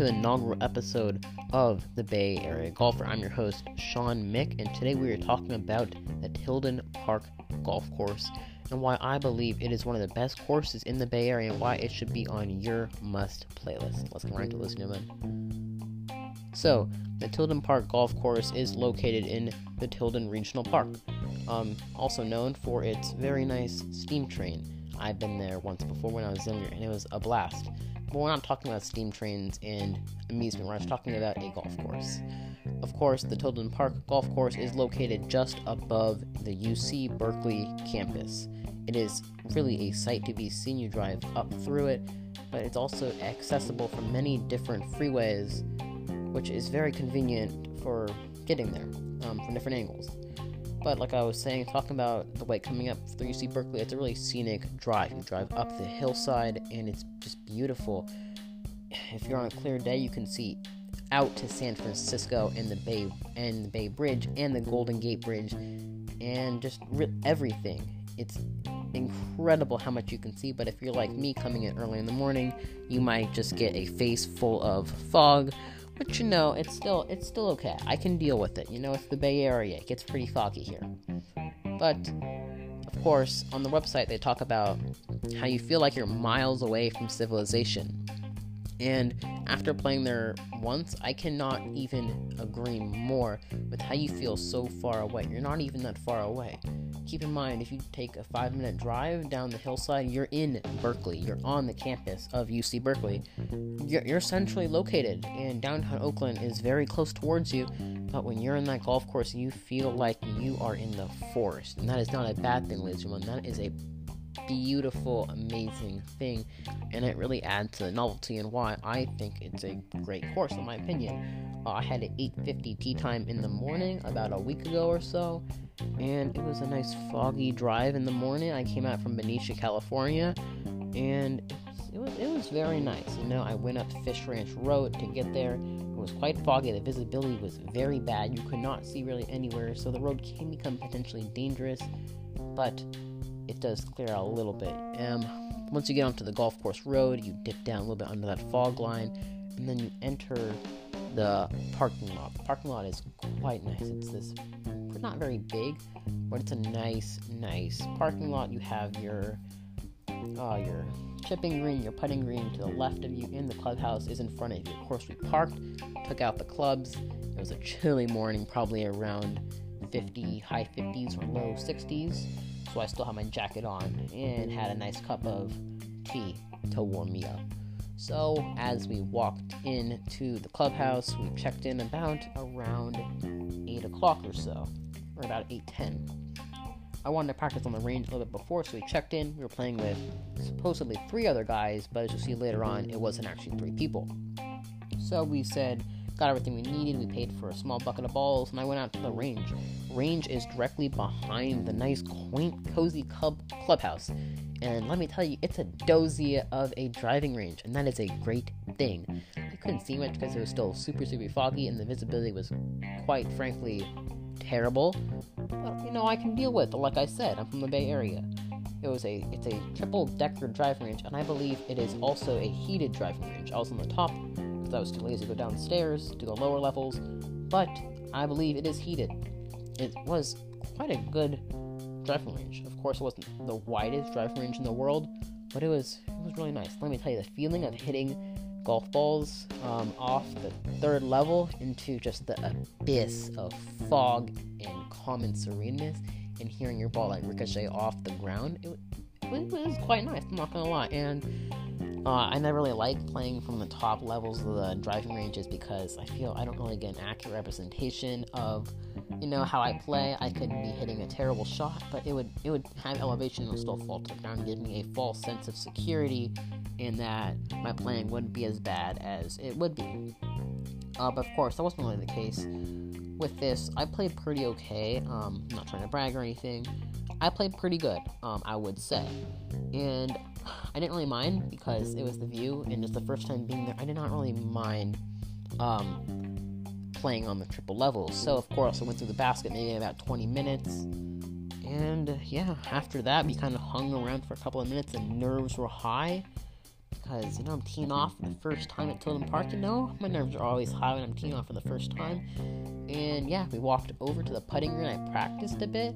to the inaugural episode of the Bay Area Golfer. I'm your host, Sean Mick, and today we are talking about the Tilden Park Golf Course and why I believe it is one of the best courses in the Bay Area and why it should be on your must playlist. Let's get right to listening So, the Tilden Park Golf Course is located in the Tilden Regional Park, um, also known for its very nice steam train. I've been there once before when I was younger, and it was a blast. But we're not talking about steam trains and amusement, we're talking about a golf course. Of course, the Tilden Park Golf Course is located just above the UC Berkeley campus. It is really a sight to be seen. You drive up through it, but it's also accessible from many different freeways, which is very convenient for getting there um, from different angles. But like I was saying, talking about the way coming up through UC Berkeley, it's a really scenic drive. You drive up the hillside, and it's just beautiful. If you're on a clear day, you can see out to San Francisco and the Bay and the Bay Bridge and the Golden Gate Bridge, and just re- everything. It's incredible how much you can see. But if you're like me, coming in early in the morning, you might just get a face full of fog but you know, it's still it's still okay. I can deal with it. You know, it's the Bay Area. It gets pretty foggy here. But of course, on the website they talk about how you feel like you're miles away from civilization. And after playing there once, I cannot even agree more with how you feel so far away. You're not even that far away. Keep in mind, if you take a five minute drive down the hillside, you're in Berkeley. You're on the campus of UC Berkeley. You're, you're centrally located, and downtown Oakland is very close towards you. But when you're in that golf course, you feel like you are in the forest. And that is not a bad thing, ladies and gentlemen. That is a beautiful, amazing thing, and it really adds to the novelty and why I think it's a great course, in my opinion. Uh, I had an 8:50 tee time in the morning about a week ago or so, and it was a nice foggy drive in the morning. I came out from Benicia, California, and it was, it was very nice. You know, I went up Fish Ranch Road to get there. It was quite foggy. The visibility was very bad. You could not see really anywhere, so the road can become potentially dangerous. But it does clear out a little bit. Um, once you get onto the golf course road, you dip down a little bit under that fog line, and then you enter the parking lot. The parking lot is quite nice. It's this not very big, but it's a nice, nice parking lot. You have your uh, your chipping green, your putting green to the left of you, and the clubhouse is in front of you. Of course, we parked, took out the clubs. It was a chilly morning, probably around 50, high 50s or low 60s so I still had my jacket on and had a nice cup of tea to warm me up. So as we walked into the clubhouse, we checked in about around 8 o'clock or so, or about 8:10. I wanted to practice on the range a little bit before, so we checked in. We were playing with supposedly three other guys, but as you'll see later on, it wasn't actually three people. So we said, got everything we needed. We paid for a small bucket of balls, and I went out to the range. Range is directly behind the nice, quaint, cozy club clubhouse. And let me tell you, it's a dozy of a driving range, and that is a great thing. I couldn't see much because it was still super, super foggy, and the visibility was quite frankly terrible. But you know, I can deal with. Like I said, I'm from the Bay Area. It was a it's a triple decker driving range, and I believe it is also a heated driving range. I was on the top because I was too lazy to go downstairs to the lower levels, but I believe it is heated. It was quite a good driving range. Of course, it wasn't the widest driving range in the world, but it was it was really nice. Let me tell you, the feeling of hitting golf balls um, off the third level into just the abyss of fog and calm and sereneness, and hearing your ball like ricochet off the ground, it, it was quite nice. I'm not gonna lie, and uh, I never really like playing from the top levels of the driving ranges because I feel I don't really get an accurate representation of, you know, how I play. I could be hitting a terrible shot, but it would it would have elevation and still fall to the ground, give me a false sense of security in that my playing wouldn't be as bad as it would be. Uh, but of course, that wasn't really the case with this. I played pretty okay. Um, I'm not trying to brag or anything. I played pretty good, um, I would say. And I didn't really mind because it was the view and it's the first time being there. I did not really mind um, playing on the triple levels. So, of course, I went through the basket maybe in about 20 minutes. And yeah, after that, we kind of hung around for a couple of minutes and nerves were high. Because you know I'm teeing off for the first time at Tilden Park. You know my nerves are always high when I'm teeing off for the first time. And yeah, we walked over to the putting green. I practiced a bit,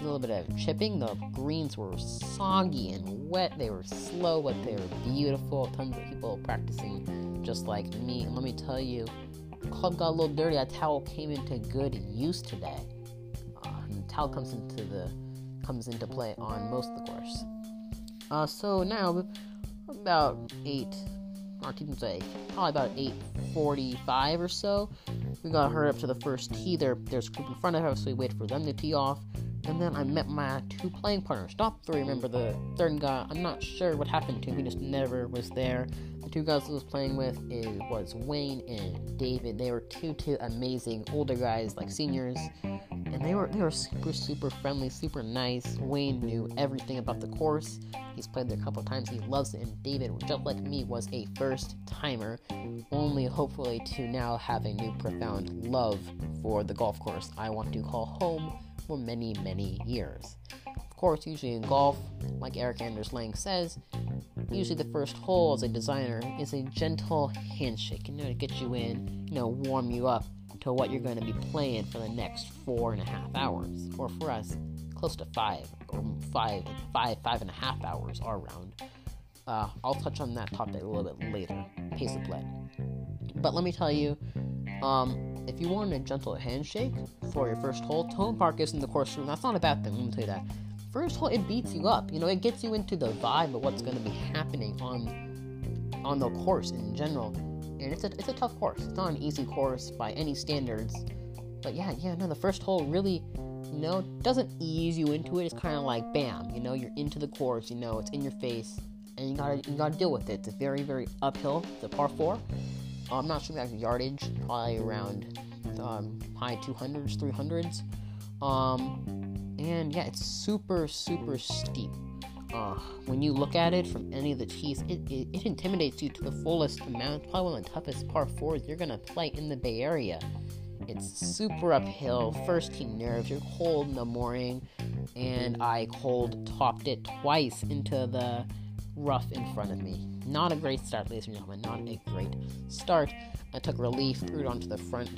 a little bit of chipping. The greens were soggy and wet. They were slow, but they were beautiful. Tons of people practicing just like me. And let me tell you, club got a little dirty. That towel came into good use today. Uh, towel comes into the comes into play on most of the course. Uh, so now about eight, or didn't say probably about eight forty-five or so. We got her up to the first tee. There, there's a group in front of us, so we waited for them to tee off. And then I met my two playing partners. Top three, remember the third guy. I'm not sure what happened to him. He just never was there. The two guys I was playing with it was Wayne and David. They were two two amazing older guys, like seniors, and they were they were super super friendly, super nice. Wayne knew everything about the course. He's played there a couple times. He loves it. And David, just like me, was a first timer, only hopefully to now have a new profound love for the golf course I want to call home for many, many years. Of course, usually in golf, like Erik Anders Lang says, usually the first hole as a designer is a gentle handshake, you know, to get you in, you know, warm you up to what you're going to be playing for the next four and a half hours, or for us, close to five, or five, five, five and a half hours our round. Uh, I'll touch on that topic a little bit later, pace of play. But let me tell you, um, if you want a gentle handshake for your first hole, Tilden Park isn't the course room. That's not a bad thing. Let me tell you that. First hole, it beats you up. You know, it gets you into the vibe of what's going to be happening on on the course in general. And it's a it's a tough course. It's not an easy course by any standards. But yeah, yeah, no, the first hole really, you know, doesn't ease you into it. It's kind of like bam, you know, you're into the course. You know, it's in your face, and you gotta you gotta deal with it. It's a very very uphill. It's a par four. I'm not sure exact yardage, probably around um, high 200s, 300s. Um, and yeah, it's super, super steep. Uh, when you look at it from any of the tees, it, it, it, intimidates you to the fullest amount. It's probably one of the toughest par fours you're gonna play in the Bay Area. It's super uphill, first tee nerves, you're cold in the morning, and I cold topped it twice into the rough in front of me. Not a great start, ladies and gentlemen. Not a great start. I took relief, threw it onto the front,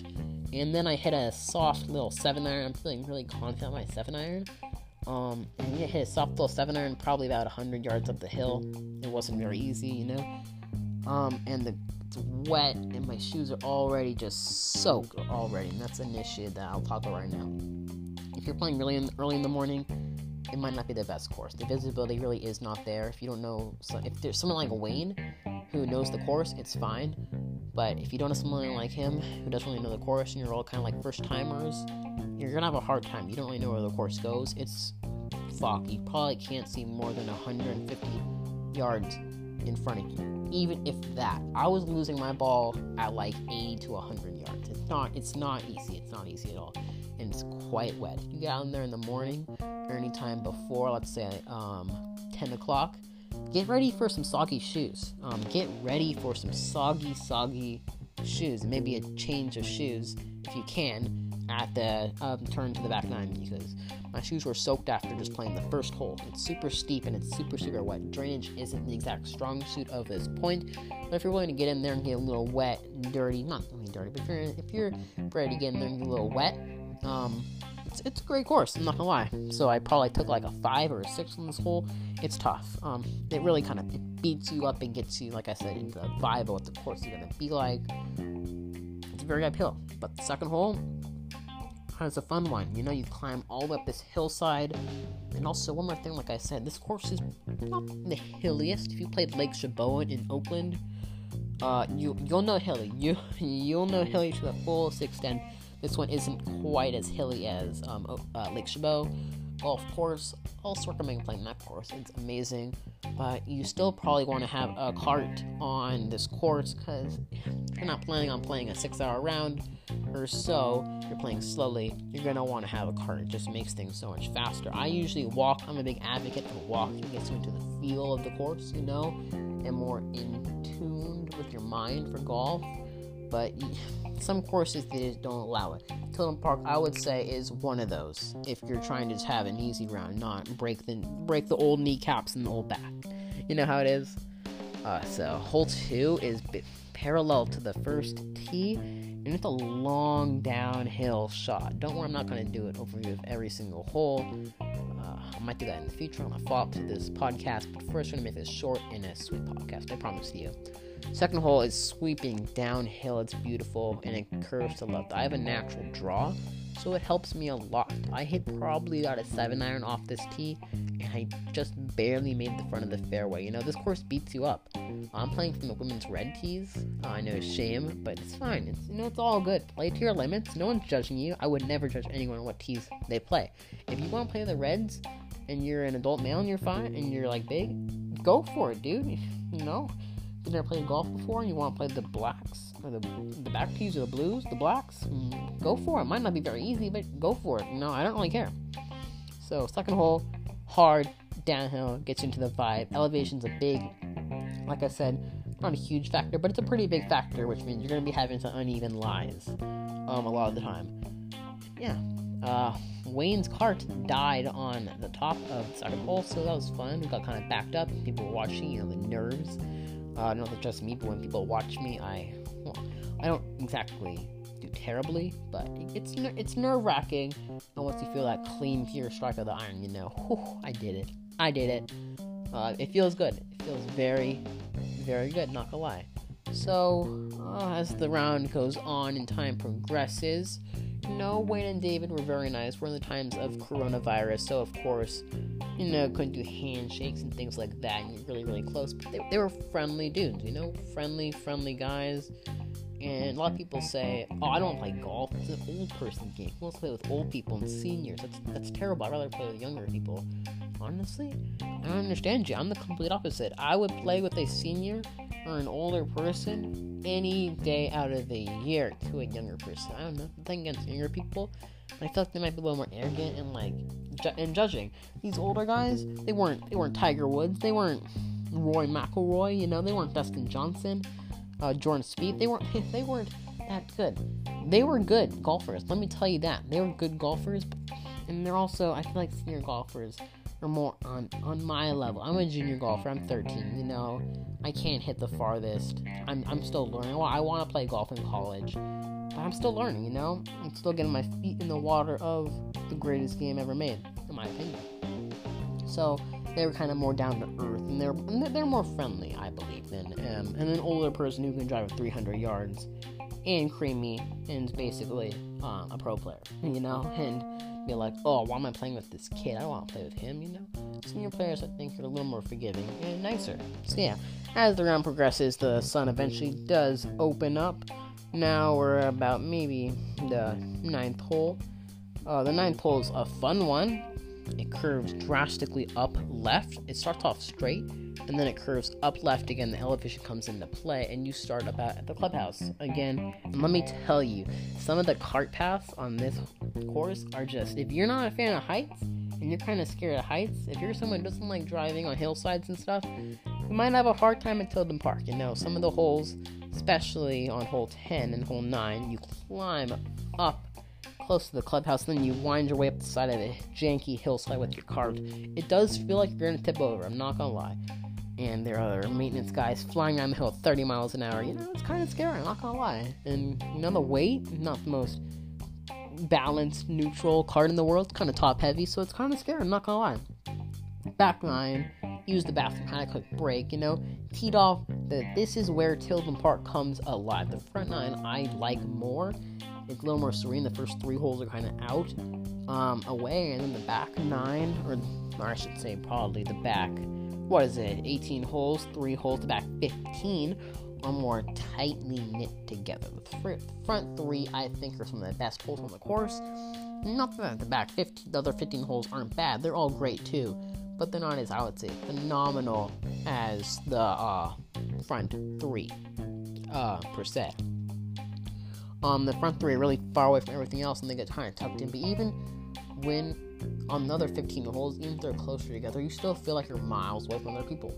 and then I hit a soft little seven iron. I'm feeling really confident my seven iron. Um, and it hit a soft little seven iron, probably about 100 yards up the hill. It wasn't very easy, you know. Um, and the, it's wet, and my shoes are already just soaked already, and that's an issue that I'll talk about right now. If you're playing really in, early in the morning, it might not be the best course. The visibility really is not there. If you don't know, if there's someone like Wayne who knows the course, it's fine. But if you don't have someone like him who doesn't really know the course and you're all kind of like first timers, you're gonna have a hard time. You don't really know where the course goes. It's fog. You probably can't see more than 150 yards in front of you, even if that. I was losing my ball at like 80 to 100 yards. It's not. It's not easy. It's not easy at all, and it's quite wet. You get out in there in the morning or anytime before, let's say um, 10 o'clock, get ready for some soggy shoes. Um, get ready for some soggy, soggy shoes. Maybe a change of shoes if you can at the um, turn to the back nine because my shoes were soaked after just playing the first hole. It's super steep and it's super super wet. Drainage isn't the exact strong suit of this point, but if you're willing to get in there and get a little wet, and dirty, not really dirty, but if you're if you're ready to get in there and get a little wet, um, it's, it's a great course. I'm not gonna lie. So I probably took like a five or a six on this hole. It's tough. Um, it really kind of beats you up and gets you, like I said, into the vibe of what the course is gonna be like. It's a very uphill. But the second hole has a fun one. You know, you climb all up this hillside. And also, one more thing, like I said, this course is not the hilliest. If you played Lake Chabot in Oakland, uh, you you'll know hilly. You you'll know hilly to the fullest extent. This one isn't quite as hilly as um, uh, Lake Chabot. Golf course, also recommend playing that course. It's amazing, but you still probably want to have a cart on this course because you're not planning on playing a six-hour round or so. You're playing slowly. You're gonna want to have a cart. It just makes things so much faster. I usually walk. I'm a big advocate for walking. It gets you into the feel of the course, you know, and more in tuned with your mind for golf. But some courses they just don't allow it. Tilden Park, I would say, is one of those. If you're trying to just have an easy round, not break the break the old kneecaps and the old back. You know how it is. Uh, so hole two is parallel to the first tee, and it's a long downhill shot. Don't worry, I'm not going to do an overview of every single hole. I might do that in the future on a follow-up to this podcast, but first, I'm to make this short and a sweet podcast. I promise you. Second hole is sweeping downhill. It's beautiful and it curves to left. I have a natural draw, so it helps me a lot. I hit probably got a 7 iron off this tee, and I just barely made the front of the fairway. You know, this course beats you up. I'm playing from the women's red tees. Uh, I know it's shame, but it's fine. It's you know it's all good. Play to your limits. No one's judging you. I would never judge anyone on what tees they play. If you want to play the reds and you're an adult male and you're fine and you're like big, go for it, dude. You know, you never played golf before and you want to play the blacks or the the back tees or the blues, the blacks, mm, go for it. Might not be very easy, but go for it. Know, I don't really care. So second hole, hard downhill, gets into the vibe. Elevation's a big, like I said, not a huge factor, but it's a pretty big factor, which means you're gonna be having some uneven lies, um, a lot of the time. Yeah. Uh, Wayne's cart died on the top of the second hole, so that was fun. We got kind of backed up. People were watching, you know, the nerves. Uh, not that just me, but when people watch me, I, well, I don't exactly do terribly, but it's it's nerve wracking. And once you feel that clean, pure strike of the iron, you know, whew, I did it. I did it. Uh, it feels good. It feels very, very good. Not gonna lie. So uh, as the round goes on and time progresses, you know, Wayne and David were very nice. We're in the times of coronavirus, so of course, you know, couldn't do handshakes and things like that. And really, really close. But they, they were friendly dudes, you know, friendly, friendly guys. And a lot of people say, "Oh, I don't play golf. It's an old person game. To play with old people and seniors? That's that's terrible. I'd rather play with younger people." Honestly, I don't understand you. I'm the complete opposite. I would play with a senior or an older person any day out of the year to a younger person. I don't know. Nothing against younger people. I feel like they might be a little more arrogant and like ju- and judging. These older guys, they weren't they weren't Tiger Woods. They weren't Roy McIlroy. You know, they weren't Dustin Johnson uh, Jordan Spieth, they weren't they weren't that good. They were good golfers. Let me tell you that they were good golfers, and they're also I feel like senior golfers are more on on my level. I'm a junior golfer. I'm 13. You know, I can't hit the farthest. I'm I'm still learning. Well, I want to play golf in college, but I'm still learning. You know, I'm still getting my feet in the water of the greatest game ever made, in my opinion. So they were kind of more down to earth, and they're they're more friendly, I believe, than um, and an older person who can drive 300 yards and creamy and basically uh, a pro player, you know, and be like, oh, why am I playing with this kid? I don't want to play with him, you know. Senior players, I think, are a little more forgiving and nicer. So yeah, as the round progresses, the sun eventually does open up. Now we're about maybe the ninth hole. Uh, the ninth hole is a fun one it curves drastically up left. It starts off straight, and then it curves up left again. The elevation comes into play, and you start up at the clubhouse again. And let me tell you, some of the cart paths on this course are just, if you're not a fan of heights, and you're kind of scared of heights, if you're someone who doesn't like driving on hillsides and stuff, you might have a hard time at Tilden Park. You know, some of the holes, especially on hole 10 and hole 9, you climb up close to the clubhouse, then you wind your way up the side of a janky hillside with your cart. It does feel like you're gonna tip over, I'm not gonna lie. And there are maintenance guys flying down the hill 30 miles an hour. You know, it's kind of scary, I'm not gonna lie. And, you know, the weight, not the most balanced, neutral cart in the world. Kind of top heavy, so it's kind of scary, I'm not gonna lie. Back nine, use the bathroom, kind of quick break, you know. Teed off that this is where Tilden Park comes alive. The front nine I like more it's a little more serene. The first three holes are kind of out, um, away, and then the back nine, or, or I should say, probably the back, what is it, 18 holes, three holes, the back 15 are more tightly knit together. The front three, I think, are some of the best holes on the course. Not that the back 15, the other 15 holes aren't bad; they're all great too, but they're not as I would say phenomenal as the uh, front three uh, per se. Um, the front three are really far away from everything else, and they get kind of tucked in. But even when on the other 15 holes, even if they're closer together, you still feel like you're miles away from other people.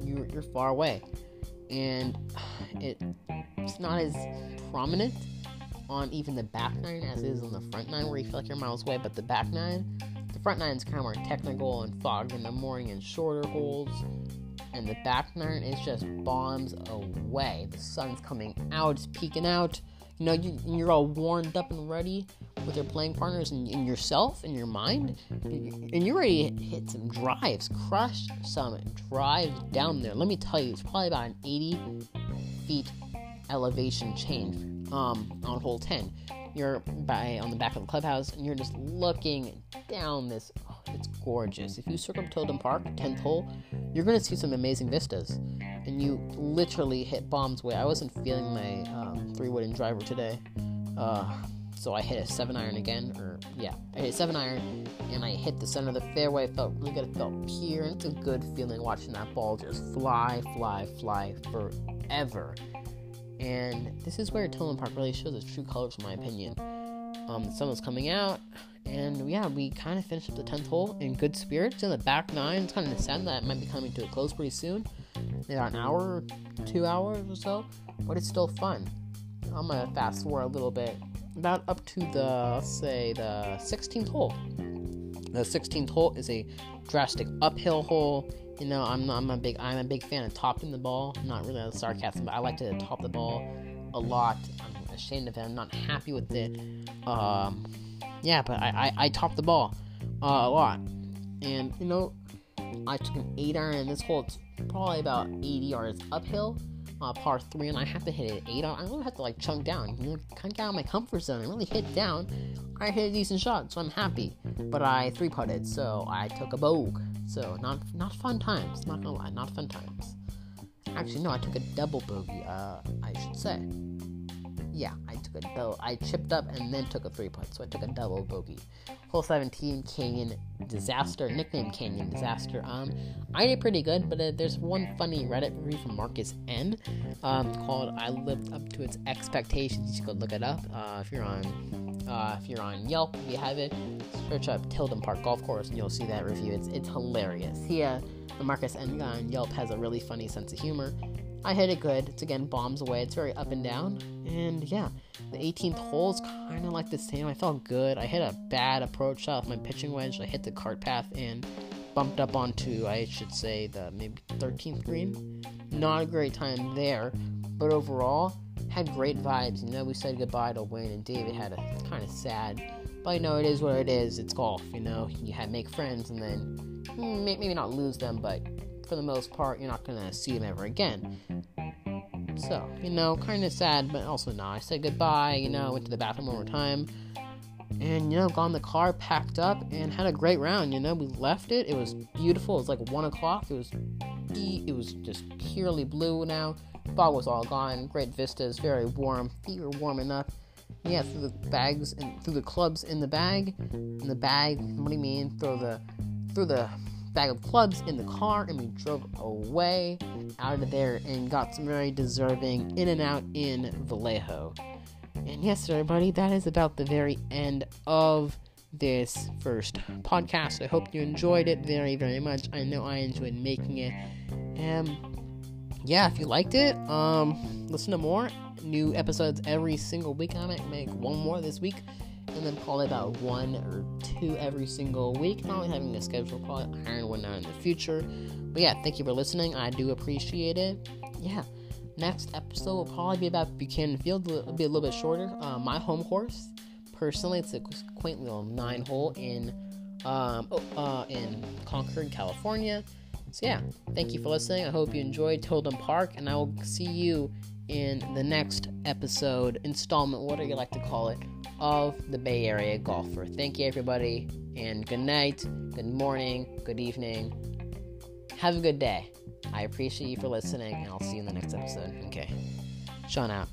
You're, you're far away, and it, it's not as prominent on even the back nine as it is on the front nine, where you feel like you're miles away. But the back nine, the front nine is kind of more technical and fogged in the morning and shorter holes. And the back nine is just bombs away. The sun's coming out, it's peeking out. You know, you, you're all warmed up and ready with your playing partners and, and yourself and your mind. And you're ready to hit some drives, crush some drives down there. Let me tell you, it's probably about an 80 feet elevation change um, on hole 10 you're by on the back of the clubhouse and you're just looking down this oh, it's gorgeous if you circle tilden park 10th hole you're going to see some amazing vistas and you literally hit bombs way i wasn't feeling my um, three wooden driver today uh, so i hit a seven iron again or yeah i hit seven iron and i hit the center of the fairway it felt really good it felt pure it's a good feeling watching that ball just fly fly fly forever and this is where Tilden Park really shows its true colors, in my opinion. Um, the sun was coming out, and yeah, we kind of finished up the 10th hole in good spirits. In the back nine, it's kind of sad that it might be coming to a close pretty soon. An hour, two hours or so, but it's still fun. I'm gonna fast forward a little bit, about up to the, say, the 16th hole. The 16th hole is a drastic uphill hole you know, I'm I'm a big I'm a big fan of topping the ball. Not really a sarcasm, but I like to top the ball a lot. I'm ashamed of it. I'm not happy with it. Um, yeah, but I I, I top the ball uh, a lot, and you know, I took an eight iron this hole. It's probably about 80 yards uphill. Uh, par three, and I have to hit it eight. I really have to like chunk down, you know, kind of get out of my comfort zone and really hit down. I hit a decent shot, so I'm happy. But I three putted, so I took a bogue. So not not fun times. Not gonna lie, not fun times. Actually, no, I took a double bogey. Uh, I should say. Yeah, I took a double. I chipped up and then took a three putt, so I took a double bogey. Hole 17, Canyon Disaster, nickname Canyon Disaster. Um, I did pretty good, but uh, there's one funny Reddit review from Marcus N. Um, called "I lived up to its expectations." You should go look it up. Uh, if you're on, uh, if you're on Yelp, if you have it, search up Tilden Park Golf Course, and you'll see that review. It's it's hilarious. He, uh, the Marcus N guy on Yelp has a really funny sense of humor. I hit it good. It's again bombs away. It's very up and down. And yeah, the 18th hole is kind of like the same. I felt good. I hit a bad approach shot with my pitching wedge. I hit the cart path and bumped up onto, I should say, the maybe 13th green. Not a great time there, but overall, had great vibes. You know, we said goodbye to Wayne and David. Had a kind of sad, but you know, it is what it is. It's golf. You know, you had make friends and then hmm, maybe not lose them, but for the most part, you're not gonna see them ever again. So, you know, kind of sad, but also not. I said goodbye, you know, went to the bathroom one more time, and, you know, got in the car, packed up, and had a great round. You know, we left it. It was beautiful. It was like 1 o'clock. It was, it was just purely blue now. Fog was all gone. Great vistas, very warm. Feet were warm enough. Yeah, through the bags and through the clubs in the bag. In the bag, what do you mean? Through the, through the bag of clubs in the car and we drove away out of there and got some very deserving In-N-Out in Vallejo. And yes, everybody, that is about the very end of this first podcast. I hope you enjoyed it very, very much. I know I enjoyed making it. And yeah, if you liked it, um, listen to more new episodes every single week. I might make one more this week and then probably about one or two every single week. Not having a schedule, probably hiring one out in the future. But yeah, thank you for listening. I do appreciate it. Yeah, next episode will probably be about Buchanan Field. It'll be a little bit shorter. Uh, my home course, personally, it's a quaint little nine hole in um, oh, uh, in Concord, California. So yeah, thank you for listening. I hope you enjoyed Tilden Park, and I will see you in the next episode, installment, whatever you like to call it, of the Bay Area Golfer. Thank you, everybody, and good night, good morning, good evening. Have a good day. I appreciate you for listening, and I'll see you in the next episode. Okay. Sean out.